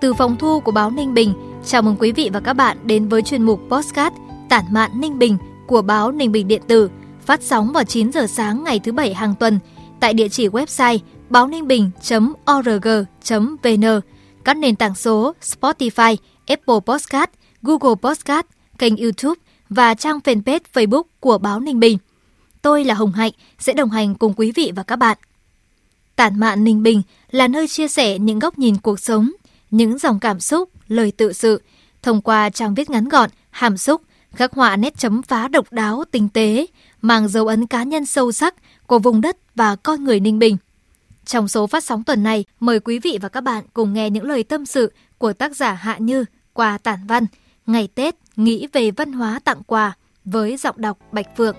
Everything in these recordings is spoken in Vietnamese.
Từ phòng thu của báo Ninh Bình, chào mừng quý vị và các bạn đến với chuyên mục Postcard Tản mạn Ninh Bình của báo Ninh Bình Điện tử, phát sóng vào 9 giờ sáng ngày thứ Bảy hàng tuần tại địa chỉ website báo ninh bình.org.vn, các nền tảng số Spotify, Apple Podcast, Google Podcast, kênh YouTube và trang fanpage Facebook của báo Ninh Bình. Tôi là Hồng Hạnh sẽ đồng hành cùng quý vị và các bạn. Tản mạn Ninh Bình là nơi chia sẻ những góc nhìn cuộc sống, những dòng cảm xúc, lời tự sự, thông qua trang viết ngắn gọn, hàm xúc, khắc họa nét chấm phá độc đáo, tinh tế, mang dấu ấn cá nhân sâu sắc của vùng đất và con người Ninh Bình. Trong số phát sóng tuần này, mời quý vị và các bạn cùng nghe những lời tâm sự của tác giả Hạ Như qua tản văn Ngày Tết nghĩ về văn hóa tặng quà với giọng đọc Bạch Phượng.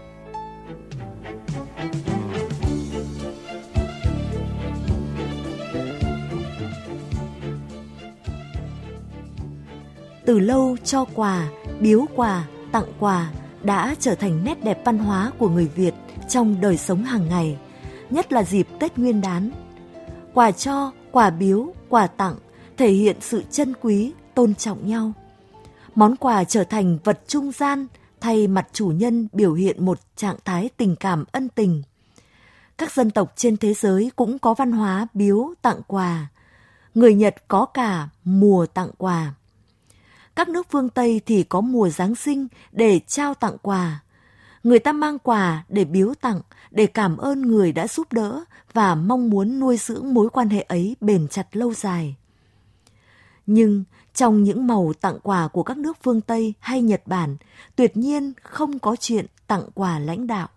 Từ lâu cho quà, biếu quà, tặng quà đã trở thành nét đẹp văn hóa của người Việt trong đời sống hàng ngày, nhất là dịp Tết Nguyên đán. Quà cho, quà biếu, quà tặng thể hiện sự chân quý, tôn trọng nhau. Món quà trở thành vật trung gian thay mặt chủ nhân biểu hiện một trạng thái tình cảm ân tình. Các dân tộc trên thế giới cũng có văn hóa biếu tặng quà. Người Nhật có cả mùa tặng quà. Các nước phương Tây thì có mùa Giáng sinh để trao tặng quà. Người ta mang quà để biếu tặng, để cảm ơn người đã giúp đỡ và mong muốn nuôi dưỡng mối quan hệ ấy bền chặt lâu dài. Nhưng trong những màu tặng quà của các nước phương Tây hay Nhật Bản, tuyệt nhiên không có chuyện tặng quà lãnh đạo.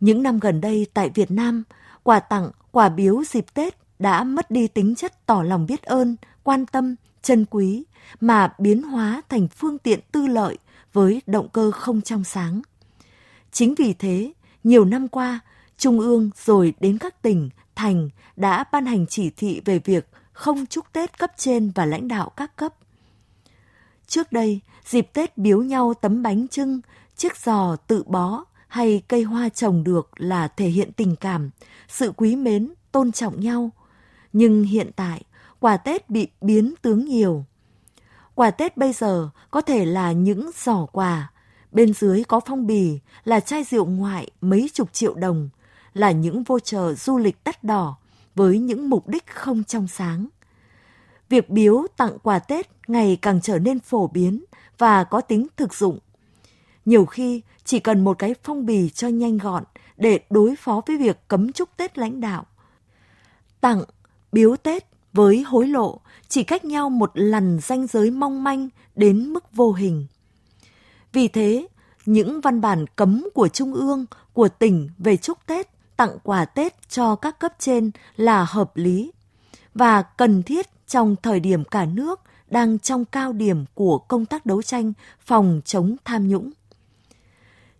Những năm gần đây tại Việt Nam, quà tặng, quà biếu dịp Tết đã mất đi tính chất tỏ lòng biết ơn, quan tâm chân quý mà biến hóa thành phương tiện tư lợi với động cơ không trong sáng. Chính vì thế, nhiều năm qua, Trung ương rồi đến các tỉnh, thành đã ban hành chỉ thị về việc không chúc Tết cấp trên và lãnh đạo các cấp. Trước đây, dịp Tết biếu nhau tấm bánh trưng, chiếc giò tự bó hay cây hoa trồng được là thể hiện tình cảm, sự quý mến, tôn trọng nhau. Nhưng hiện tại, quà Tết bị biến tướng nhiều. Quà Tết bây giờ có thể là những giỏ quà, bên dưới có phong bì là chai rượu ngoại mấy chục triệu đồng, là những vô chờ du lịch đắt đỏ với những mục đích không trong sáng. Việc biếu tặng quà Tết ngày càng trở nên phổ biến và có tính thực dụng. Nhiều khi chỉ cần một cái phong bì cho nhanh gọn để đối phó với việc cấm chúc Tết lãnh đạo. Tặng, biếu Tết với hối lộ chỉ cách nhau một lần ranh giới mong manh đến mức vô hình. Vì thế, những văn bản cấm của Trung ương, của tỉnh về chúc Tết, tặng quà Tết cho các cấp trên là hợp lý và cần thiết trong thời điểm cả nước đang trong cao điểm của công tác đấu tranh phòng chống tham nhũng.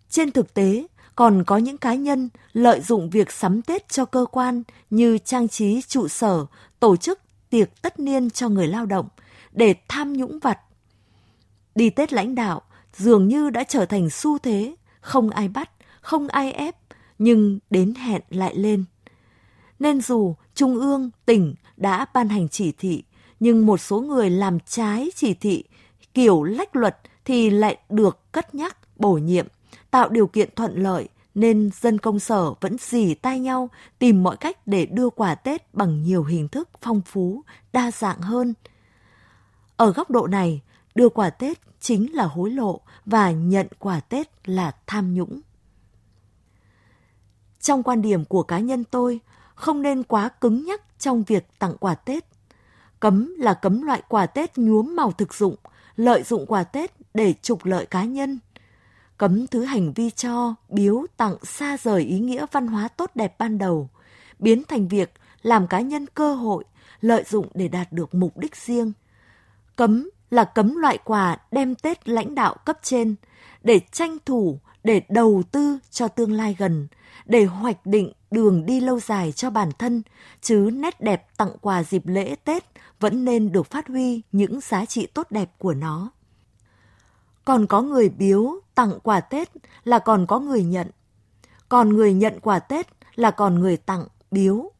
Trên thực tế, còn có những cá nhân lợi dụng việc sắm Tết cho cơ quan như trang trí trụ sở, tổ chức tiệc tất niên cho người lao động để tham nhũng vặt. Đi Tết lãnh đạo dường như đã trở thành xu thế, không ai bắt, không ai ép, nhưng đến hẹn lại lên. Nên dù Trung ương, tỉnh đã ban hành chỉ thị, nhưng một số người làm trái chỉ thị, kiểu lách luật thì lại được cất nhắc, bổ nhiệm, tạo điều kiện thuận lợi nên dân công sở vẫn dì tay nhau tìm mọi cách để đưa quà Tết bằng nhiều hình thức phong phú, đa dạng hơn. Ở góc độ này, đưa quà Tết chính là hối lộ và nhận quà Tết là tham nhũng. Trong quan điểm của cá nhân tôi, không nên quá cứng nhắc trong việc tặng quà Tết. Cấm là cấm loại quà Tết nhuốm màu thực dụng, lợi dụng quà Tết để trục lợi cá nhân, cấm thứ hành vi cho, biếu, tặng xa rời ý nghĩa văn hóa tốt đẹp ban đầu, biến thành việc làm cá nhân cơ hội, lợi dụng để đạt được mục đích riêng. Cấm là cấm loại quà đem Tết lãnh đạo cấp trên để tranh thủ, để đầu tư cho tương lai gần, để hoạch định đường đi lâu dài cho bản thân, chứ nét đẹp tặng quà dịp lễ Tết vẫn nên được phát huy những giá trị tốt đẹp của nó. Còn có người biếu tặng quà Tết là còn có người nhận. Còn người nhận quà Tết là còn người tặng, biếu.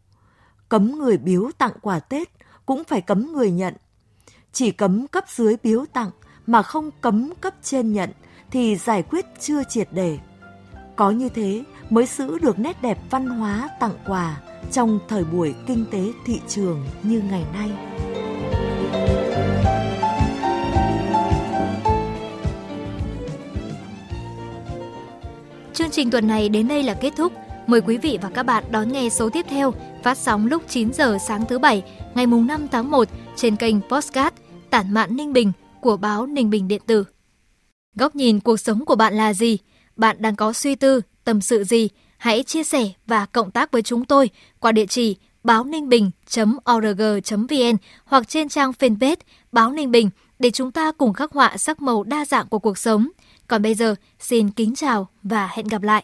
Cấm người biếu tặng quà Tết cũng phải cấm người nhận. Chỉ cấm cấp dưới biếu tặng mà không cấm cấp trên nhận thì giải quyết chưa triệt để. Có như thế mới giữ được nét đẹp văn hóa tặng quà trong thời buổi kinh tế thị trường như ngày nay. Trình tuần này đến đây là kết thúc. Mời quý vị và các bạn đón nghe số tiếp theo phát sóng lúc 9 giờ sáng thứ Bảy ngày mùng 5 tháng 1 trên kênh Postcard Tản mạn Ninh Bình của báo Ninh Bình Điện tử. Góc nhìn cuộc sống của bạn là gì? Bạn đang có suy tư, tâm sự gì? Hãy chia sẻ và cộng tác với chúng tôi qua địa chỉ báo ninh bình.org.vn hoặc trên trang fanpage Báo Ninh Bình để chúng ta cùng khắc họa sắc màu đa dạng của cuộc sống. Còn bây giờ, xin kính chào và hẹn gặp lại.